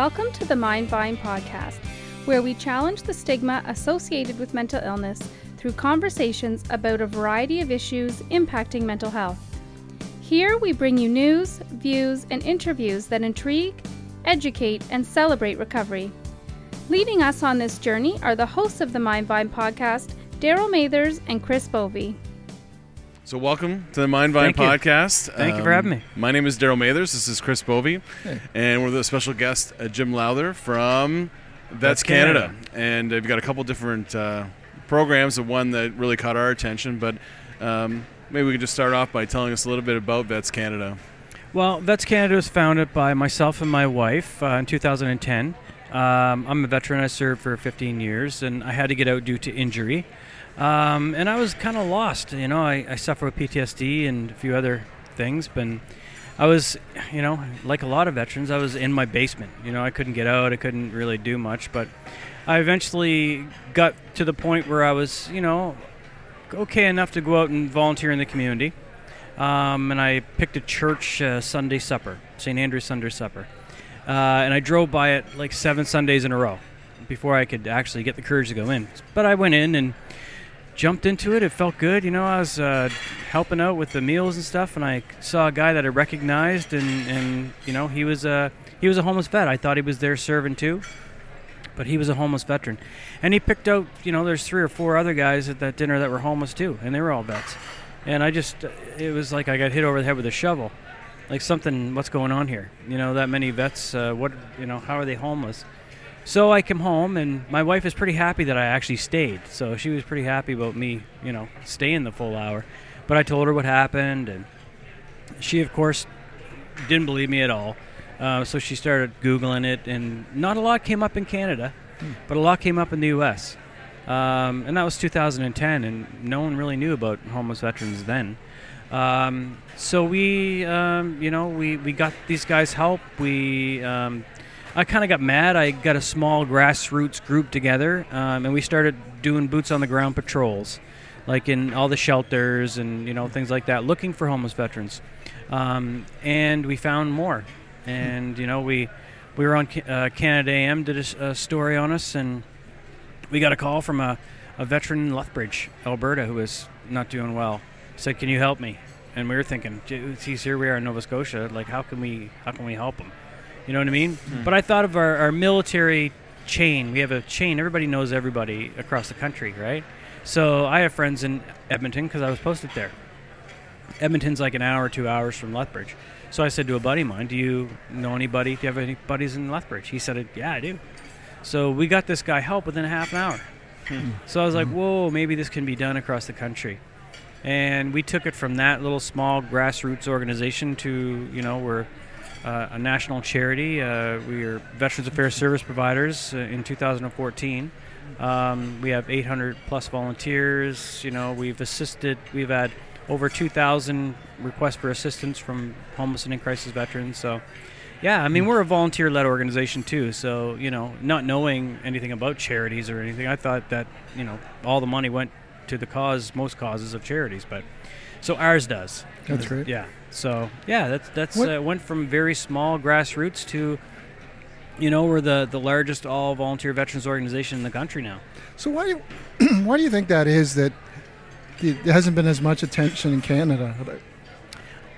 Welcome to the Mindvine podcast, where we challenge the stigma associated with mental illness through conversations about a variety of issues impacting mental health. Here we bring you news, views, and interviews that intrigue, educate, and celebrate recovery. Leading us on this journey are the hosts of the Mindvine podcast, Daryl Mathers and Chris Bovey. So, welcome to the Mindvine Thank you. podcast. Um, Thank you for having me. My name is Daryl Mathers. This is Chris Bovey, and we're the special guest, uh, Jim Lowther from That's Vets Canada. Canada. And we've got a couple different uh, programs. The one that really caught our attention, but um, maybe we could just start off by telling us a little bit about Vets Canada. Well, Vets Canada was founded by myself and my wife uh, in 2010. Um, I'm a veteran. I served for 15 years, and I had to get out due to injury. Um, and I was kind of lost. You know, I, I suffer with PTSD and a few other things, but I was, you know, like a lot of veterans, I was in my basement. You know, I couldn't get out. I couldn't really do much, but I eventually got to the point where I was, you know, okay enough to go out and volunteer in the community. Um, and I picked a church uh, Sunday supper, St. Andrew's Sunday supper. Uh, and I drove by it like seven Sundays in a row before I could actually get the courage to go in. But I went in and jumped into it. It felt good. You know, I was uh, helping out with the meals and stuff, and I saw a guy that I recognized, and, and you know, he was a he was a homeless vet. I thought he was there serving too, but he was a homeless veteran, and he picked out. You know, there's three or four other guys at that dinner that were homeless too, and they were all vets. And I just, it was like I got hit over the head with a shovel, like something. What's going on here? You know, that many vets. Uh, what you know? How are they homeless? So I came home, and my wife is pretty happy that I actually stayed. So she was pretty happy about me, you know, staying the full hour. But I told her what happened, and she, of course, didn't believe me at all. Uh, so she started Googling it, and not a lot came up in Canada, but a lot came up in the U.S. Um, and that was 2010, and no one really knew about homeless veterans then. Um, so we, um, you know, we, we got these guys help. We um, I kind of got mad. I got a small grassroots group together, um, and we started doing boots on the ground patrols, like in all the shelters and you know things like that, looking for homeless veterans. Um, and we found more, and you know we we were on uh, Canada AM did a story on us, and we got a call from a, a veteran in Lethbridge, Alberta, who was not doing well. Said, "Can you help me?" And we were thinking, "Geez, here. We are in Nova Scotia. Like, how can we how can we help him?" You know what I mean? Hmm. But I thought of our, our military chain. We have a chain. Everybody knows everybody across the country, right? So I have friends in Edmonton because I was posted there. Edmonton's like an hour, two hours from Lethbridge. So I said to a buddy of mine, "Do you know anybody? Do you have any buddies in Lethbridge?" He said, "Yeah, I do." So we got this guy help within a half an hour. Hmm. So I was like, hmm. "Whoa, maybe this can be done across the country." And we took it from that little small grassroots organization to, you know, we're uh, a national charity. Uh, we are Veterans Affairs Service Providers uh, in 2014. Um, we have 800 plus volunteers. You know, we've assisted. We've had over 2,000 requests for assistance from homeless and in crisis veterans. So, yeah, I mean, we're a volunteer-led organization too. So, you know, not knowing anything about charities or anything, I thought that you know all the money went to the cause, most causes of charities, but so ours does. That's great. Yeah. So yeah, that's that's uh, went from very small grassroots to, you know, we're the the largest all volunteer veterans organization in the country now. So why do you, why do you think that is that there hasn't been as much attention in Canada?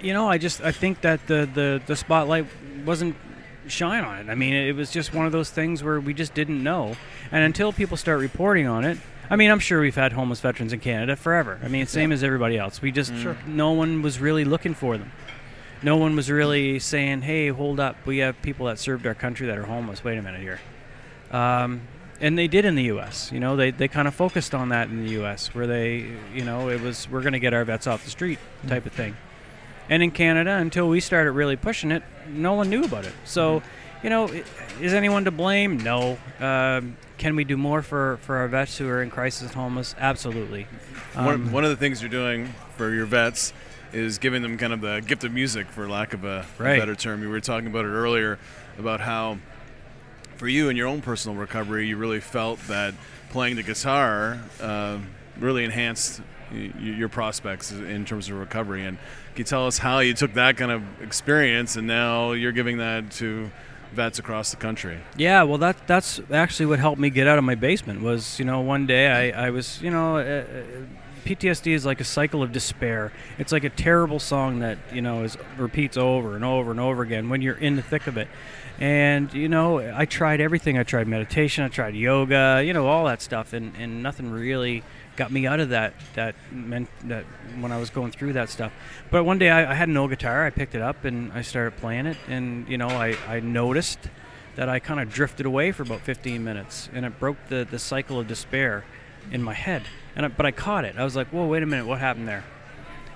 You know, I just I think that the the the spotlight wasn't shine on it. I mean, it was just one of those things where we just didn't know, and until people start reporting on it. I mean, I'm sure we've had homeless veterans in Canada forever. I mean, same as everybody else. We just no one was really looking for them. No one was really saying, "Hey, hold up, we have people that served our country that are homeless. Wait a minute here." Um, and they did in the U.S. You know, they, they kind of focused on that in the U.S. where they, you know, it was we're going to get our vets off the street type of thing. And in Canada, until we started really pushing it, no one knew about it. So, you know, is anyone to blame? No. Um, can we do more for, for our vets who are in crisis and homeless? Absolutely. Um, one, one of the things you're doing for your vets is giving them kind of the gift of music, for lack of a, a better term. You were talking about it earlier about how, for you in your own personal recovery, you really felt that playing the guitar uh, really enhanced your prospects in terms of recovery. And can you tell us how you took that kind of experience and now you're giving that to vets across the country. Yeah, well, that that's actually what helped me get out of my basement. Was you know one day I, I was you know uh, uh PTSD is like a cycle of despair. It's like a terrible song that you know is repeats over and over and over again when you're in the thick of it. And you know, I tried everything. I tried meditation. I tried yoga. You know, all that stuff, and, and nothing really got me out of that that meant that when I was going through that stuff. But one day I, I had an old guitar. I picked it up and I started playing it, and you know, I, I noticed that I kind of drifted away for about 15 minutes, and it broke the the cycle of despair in my head. And I, but I caught it. I was like, whoa, wait a minute, what happened there?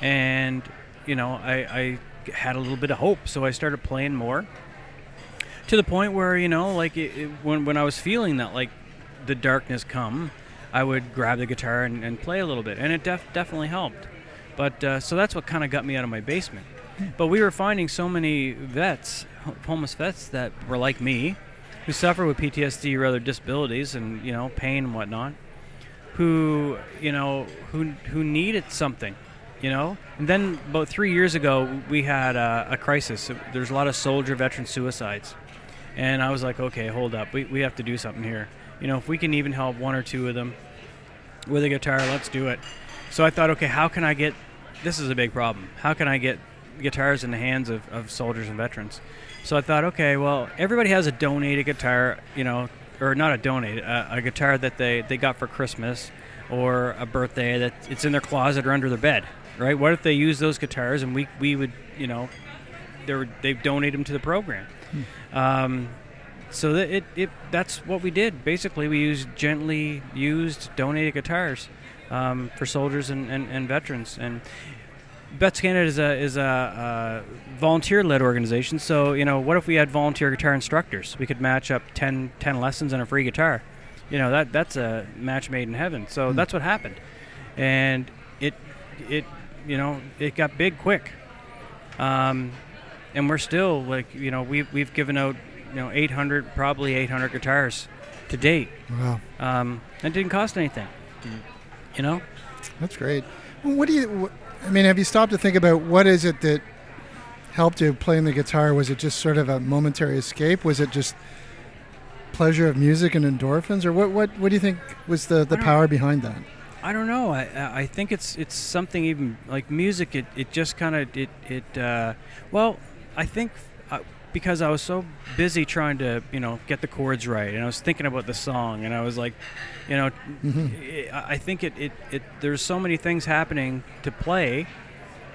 And you know, I, I had a little bit of hope, so I started playing more. To the point where you know, like it, it, when when I was feeling that like the darkness come, I would grab the guitar and, and play a little bit, and it def- definitely helped. But uh, so that's what kind of got me out of my basement. But we were finding so many vets, homeless vets, that were like me, who suffer with PTSD or other disabilities and you know pain and whatnot, who you know who who needed something, you know. And then about three years ago, we had a, a crisis. There's a lot of soldier veteran suicides, and I was like, okay, hold up, we we have to do something here. You know, if we can even help one or two of them with a guitar, let's do it. So I thought, okay, how can I get? This is a big problem. How can I get guitars in the hands of, of soldiers and veterans? So I thought, okay, well, everybody has a donated guitar, you know, or not a donated, a, a, guitar that they, they got for Christmas or a birthday that it's in their closet or under their bed, right? What if they use those guitars and we, we would, you know, they they donate them to the program. Hmm. Um, so that it, it that's what we did. Basically, we used gently used donated guitars um, for soldiers and, and, and, veterans. And Vets Canada is a is a, a volunteer-led organization. So you know, what if we had volunteer guitar instructors? We could match up 10, 10 lessons and a free guitar. You know, that that's a match made in heaven. So mm. that's what happened, and it it you know it got big quick. Um, and we're still like you know we've we've given out you know 800 probably 800 guitars to date. Wow. Um, it didn't cost anything. You know. That's great. What do you? What, I mean, have you stopped to think about what is it that helped you playing the guitar? Was it just sort of a momentary escape? Was it just pleasure of music and endorphins, or what? What? What do you think was the, the power behind that? I don't know. I I think it's it's something even like music. It it just kind of it it. Uh, well, I think because I was so busy trying to, you know, get the chords right, and I was thinking about the song, and I was like, you know, mm-hmm. I think it, it, it there's so many things happening to play,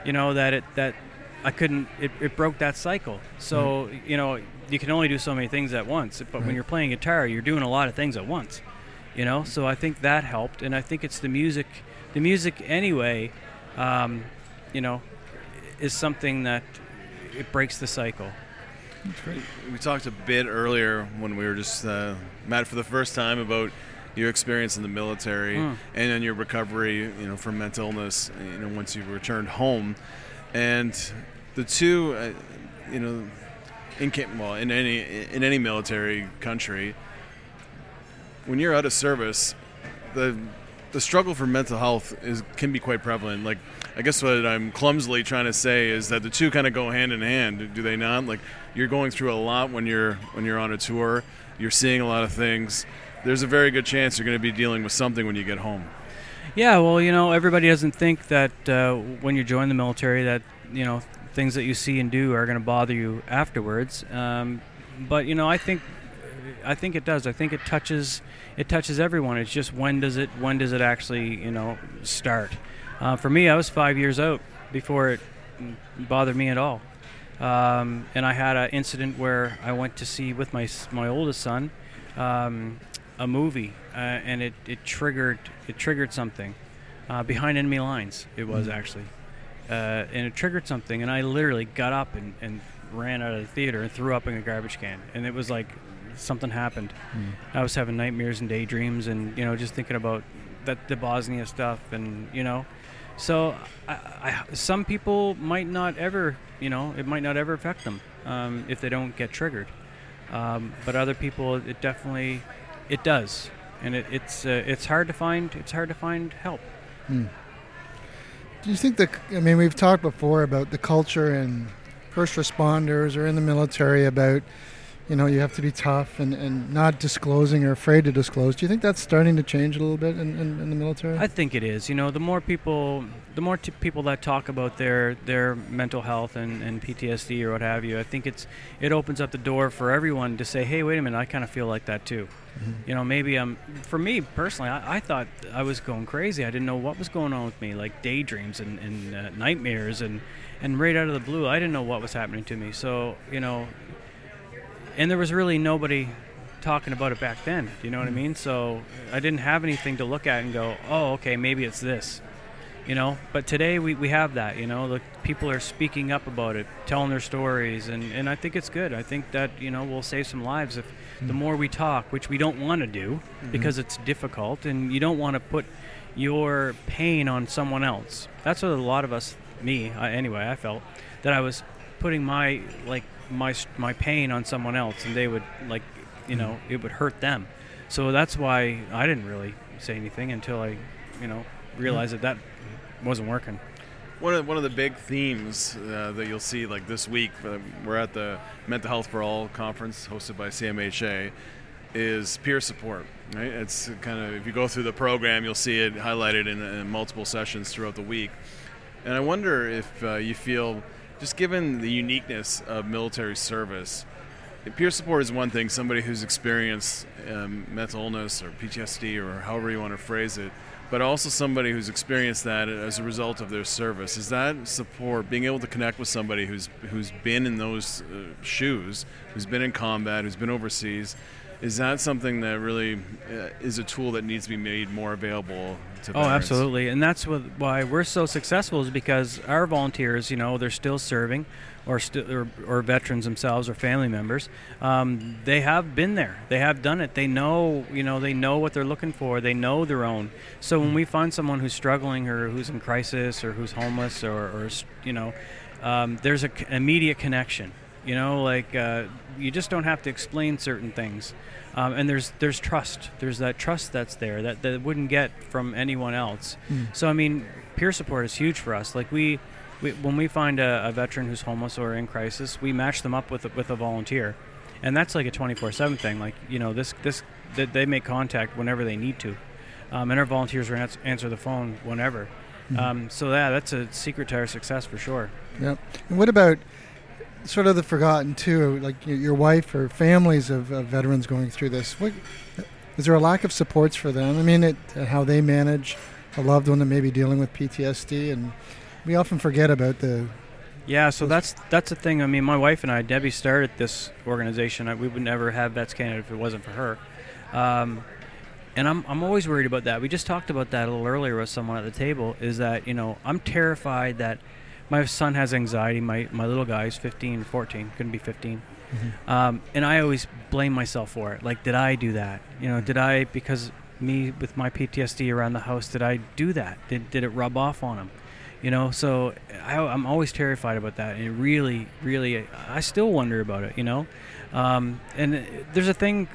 you know, that it that I couldn't. It, it broke that cycle. So mm-hmm. you know, you can only do so many things at once. But right. when you're playing guitar, you're doing a lot of things at once. You know, so I think that helped, and I think it's the music. The music anyway, um, you know, is something that it breaks the cycle. That's great. We talked a bit earlier when we were just uh, met for the first time about your experience in the military mm. and then your recovery, you know, from mental illness, you know, once you returned home, and the two, uh, you know, in well, in any in any military country, when you're out of service, the the struggle for mental health is can be quite prevalent. Like, I guess what I'm clumsily trying to say is that the two kind of go hand in hand. Do they not? Like, you're going through a lot when you're when you're on a tour. You're seeing a lot of things. There's a very good chance you're going to be dealing with something when you get home. Yeah, well, you know, everybody doesn't think that uh, when you join the military that you know things that you see and do are going to bother you afterwards. Um, but you know, I think I think it does. I think it touches it touches everyone. It's just when does it when does it actually you know start? Uh, for me, I was five years out before it bothered me at all. Um, and I had an incident where I went to see with my my oldest son um, a movie, uh, and it, it triggered it triggered something uh, behind enemy lines. It was mm-hmm. actually, uh, and it triggered something, and I literally got up and, and ran out of the theater and threw up in a garbage can, and it was like something happened. Mm. I was having nightmares and daydreams, and you know just thinking about that the Bosnia stuff, and you know so, I, I, some people might not ever, you know, it might not ever affect them um, if they don't get triggered. Um, but other people, it definitely, it does, and it, it's uh, it's hard to find it's hard to find help. Hmm. Do you think that? I mean, we've talked before about the culture and first responders or in the military about you know, you have to be tough and, and not disclosing or afraid to disclose. Do you think that's starting to change a little bit in, in, in the military? I think it is. You know, the more people, the more t- people that talk about their their mental health and, and PTSD or what have you, I think it's it opens up the door for everyone to say, hey, wait a minute, I kind of feel like that too. Mm-hmm. You know, maybe I'm. For me personally, I, I, thought I was going crazy. I didn't know what was going on with me, like daydreams and, and uh, nightmares, and and right out of the blue, I didn't know what was happening to me. So you know, and there was really nobody talking about it back then. Do you know what I Mm-hmm. mean? So I didn't have anything to look at and go, oh, okay, maybe it's this. You know, but today we, we have that. You know, the people are speaking up about it, telling their stories, and, and I think it's good. I think that you know we'll save some lives if the Mm-hmm. more we talk, which we don't want to do because it's difficult, and you don't want to put your pain on someone else. That's what a lot of us, me anyway, I felt that I was putting my like my my pain on someone else, and they would like, you know, it would hurt them. So that's why I didn't really say anything until I, you know, realized that that wasn't working. One of, one of the big themes uh, that you'll see like this week, uh, we're at the Mental Health for All conference hosted by CMHA, is peer support. Right? It's kind of if you go through the program, you'll see it highlighted in, in multiple sessions throughout the week. And I wonder if uh, you feel, just given the uniqueness of military service, peer support is one thing. Somebody who's experienced um, mental illness or PTSD or however you want to phrase it, but also somebody who's experienced that as a result of their service. Is that support, being able to connect with somebody who's who's been in those uh, shoes, who's been in combat, who's been overseas? Is that something that really uh, is a tool that needs to be made more available to Oh, absolutely, and that's what, why we're so successful is because our volunteers, you know, they're still serving, or still or, or veterans themselves or family members. Um, they have been there, they have done it. They know, you know, they know what they're looking for. They know their own. So when we find someone who's struggling or who's in crisis or who's homeless or, or you know, um, there's an immediate connection. You know, like uh, you just don't have to explain certain things, um, and there's there's trust. There's that trust that's there that that wouldn't get from anyone else. So I mean, peer support is huge for us. Like we, we when we find a, a veteran who's homeless or in crisis, we match them up with a, with a volunteer, and that's like a 24/7 thing. Like you know, this this that they make contact whenever they need to, um, and our volunteers ans- answer the phone whenever. Um, so yeah, that's a secret to our success for sure. Yep. And what about sort of the forgotten too, like your, wife or families of, of veterans going through this? What is there a lack of supports for them? I mean, it, how they manage a loved one that may be dealing with PTSD, and we often forget about the. Yeah, so that's that's the thing. I mean, my wife and I, Debbie, started this organization. I, we would never have Vets Canada if it wasn't for her. Um, and I'm, I'm always worried about that. We just talked about that a little earlier with someone at the table. Is that you know I'm terrified that my son has anxiety. My my little guy is 15, 14, couldn't be 15. Um, and I always blame myself for it. Like, did I do that? You know, did I because me with my PTSD around the house? Did I do that? Did did it rub off on him? You know, so I, I'm always terrified about that. And it really, really, I still wonder about it. You know, um, and there's a thing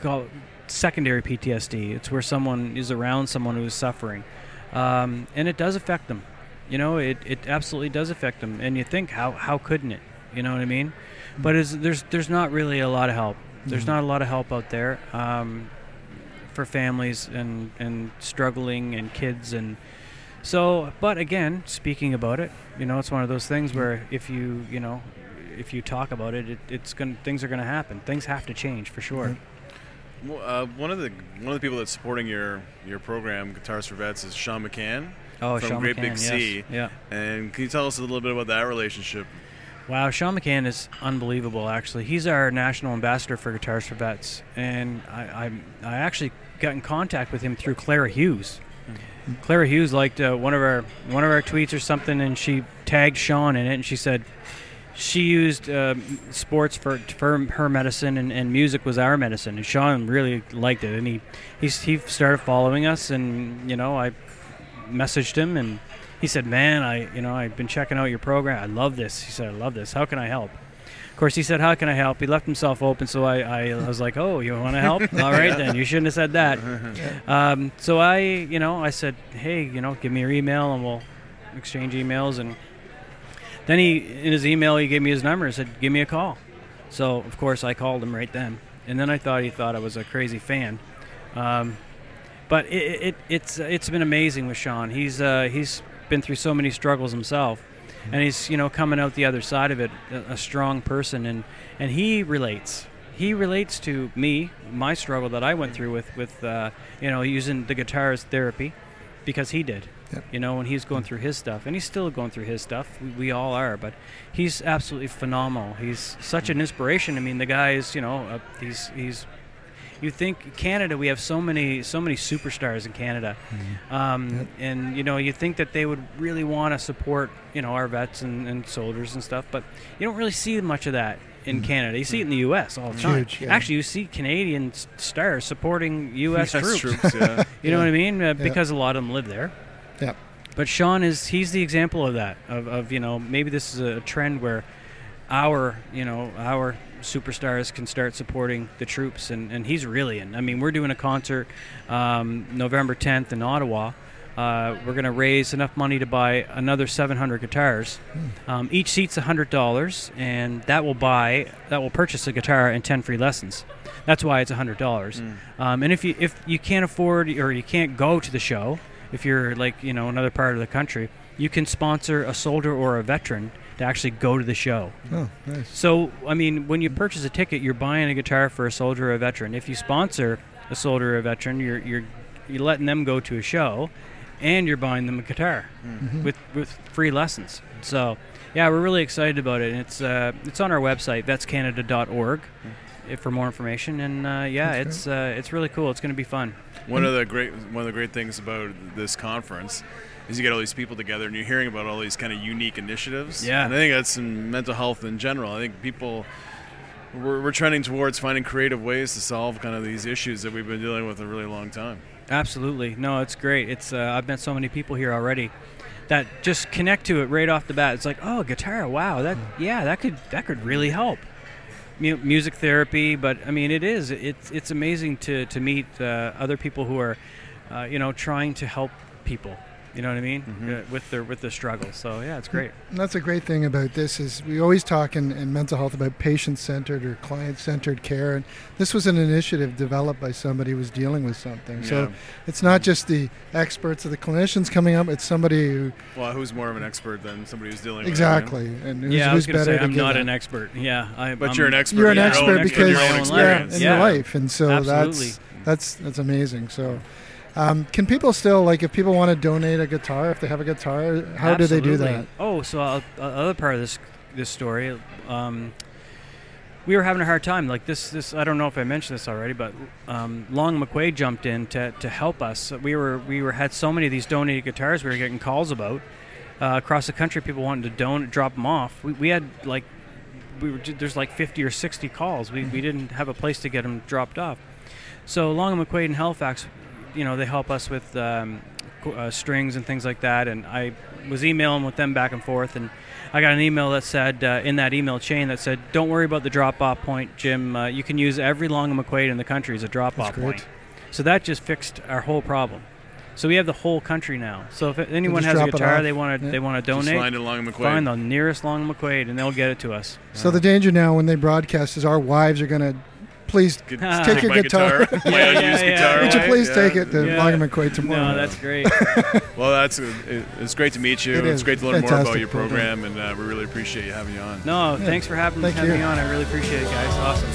called secondary PTSD. It's where someone is around someone who is suffering, um, and it does affect them. You know, it, it absolutely does affect them. And you think, how how couldn't it? You know what I mean? But is there's there's not really a lot of help. There's not a lot of help out there um, for families and and struggling and kids and so. But again, speaking about it, you know, it's one of those things where if you you know if you talk about it, it it's going things are going to happen. Things have to change for sure. Well, uh, one of the one of the people that's supporting your your program, Guitars for Vets, is Sean McCann Oh, from Sean Great McCann, Big yes. C. Yeah. And can you tell us a little bit about that relationship? Wow, Sean McCann is unbelievable. Actually, he's our national ambassador for Guitars for Vets, and I, I, I actually got in contact with him through Clara Hughes. Clara Hughes liked uh, one of our one of our tweets or something, and she tagged Sean in it, and she said she used uh, sports for for her medicine, and, and music was our medicine. And Sean really liked it, and he he's, he started following us, and you know I messaged him and he said, "Man, I you know I've been checking out your program. I love this." He said, "I love this. How can I help?" Of course, he said, "How can I help?" He left himself open, so I, I was like, "Oh, you want to help? All right, then. You shouldn't have said that." Um, so I, you know, I said, "Hey, you know, give me your email and we'll exchange emails." And then he, in his email, he gave me his number and said, "Give me a call." So of course I called him right then, and then I thought he thought I was a crazy fan. Um, but it, it, it's it's been amazing with Sean. He's uh, he's been through so many struggles himself, and he's you know coming out the other side of it a, a strong person, and and he relates. He relates to me, my struggle that I went through with with uh, you know using the guitar as therapy, because he did. Yep. You know, when he's going through his stuff, and he's still going through his stuff. We, we all are, but he's absolutely phenomenal. He's such an inspiration. I mean, the guy is, you know, uh, he's he's you think Canada, we have so many so many superstars in Canada, um, Yep. and you know you think that they would really want to support you know our vets and, and soldiers and stuff, but you don't really see much of that in Canada. You see it in the U.S. all the time. Huge, yeah. Actually, you see Canadian stars supporting U.S. Yes, troops. yeah. You know Yeah. what I mean? Uh, because a lot of them live there. Yeah. But Sean is he's the example of that. Of, of you know maybe this is a trend where our you know our superstars can start supporting the troops and, and he's really in. I mean we're doing a concert um, November 10th in Ottawa. Uh, we're going to raise enough money to buy another 700 guitars. Um, each seat's $100, and that will buy that will purchase a guitar and 10 free lessons. That's why it's $100. Mm. Um, and if you if you can't afford or you can't go to the show, if you're like you know another part of the country, you can sponsor a soldier or a veteran to actually go to the show. Oh, nice. So I mean, when you purchase a ticket, you're buying a guitar for a soldier or a veteran. If you sponsor a soldier or a veteran, you're you're you're letting them go to a show, and you're buying them a guitar Mhm. with with free lessons. So yeah, we're really excited about it. And it's uh, it's on our website, vetscanada.org, if for more information. And uh, yeah, That's it's uh, it's really cool. It's going to be fun. One of the great one of the great things about this conference is you get all these people together and you're hearing about all these kind of unique initiatives. Yeah. And I think that's in mental health in general. I think people we're, we're trending towards finding creative ways to solve kind of these issues that we've been dealing with a really long time. Absolutely. No, it's great. It's uh, I've met so many people here already that just connect to it right off the bat. It's like, oh, guitar. Wow, that yeah, that could that could really help. Mu- music therapy, but I mean, it is. It's it's amazing to to meet uh, other people who are, uh, you know, trying to help people. You know what I mean? Mhm. Uh, with their with the struggle. So yeah, it's great. And that's a great thing about this is we always talk in, in mental health about patient-centered or client-centered care, and this was an initiative developed by somebody who was dealing with something. So it's not just the experts or the clinicians coming up; it's somebody who Well, who's more of an expert than somebody who's dealing with it, exactly and who's, yeah, I who's was going to better say I'm to give not that. an expert. Yeah, I, But I'm- you're an expert. You're in an your expert own, because in your own yeah, experience. in Yeah. your life, and so Absolutely. that's that's that's amazing. So. Um, can people still like if people want to donate a guitar if they have a guitar? How do they do that? Oh, so uh, uh, other part of this this story, um, we were having a hard time. Like this, this I don't know if I mentioned this already, but um, Long McQuade jumped in to, to help us. We were we were had so many of these donated guitars we were getting calls about uh, across the country. People wanting to don drop them off. We, we had like we were there's like 50 or 60 calls. We, we didn't have a place to get them dropped off. So Long and McQuade in Halifax, you know, they help us with um, uh, strings and things like that. And I was emailing with them back and forth, and I got an email that said uh, in that email chain that said, "Don't worry about the drop-off point, Jim. Uh, you can use every Long and McQuade in the country as a drop-off point." So that just fixed our whole problem. So we have the whole country now. So if anyone has a drop guitar they want to Yeah. they want to donate, find it along find the nearest Long McQuade, and they'll get it to us. So the danger now when they broadcast is our wives are going to please Could Take your my guitar. my Yeah, unused yeah, guitar. Would you please Yeah. take it to Yeah. Long and McQuade tomorrow? No, that's great. Well, that's it, it's great to meet you. It it's great to learn more about your program, and uh, we really appreciate you having you on. No, Yeah. thanks for having, Thank having you. me on. I really appreciate it, guys. Awesome.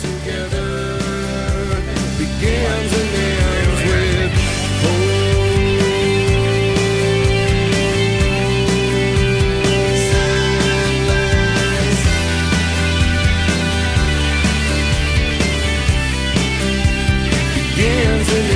Begins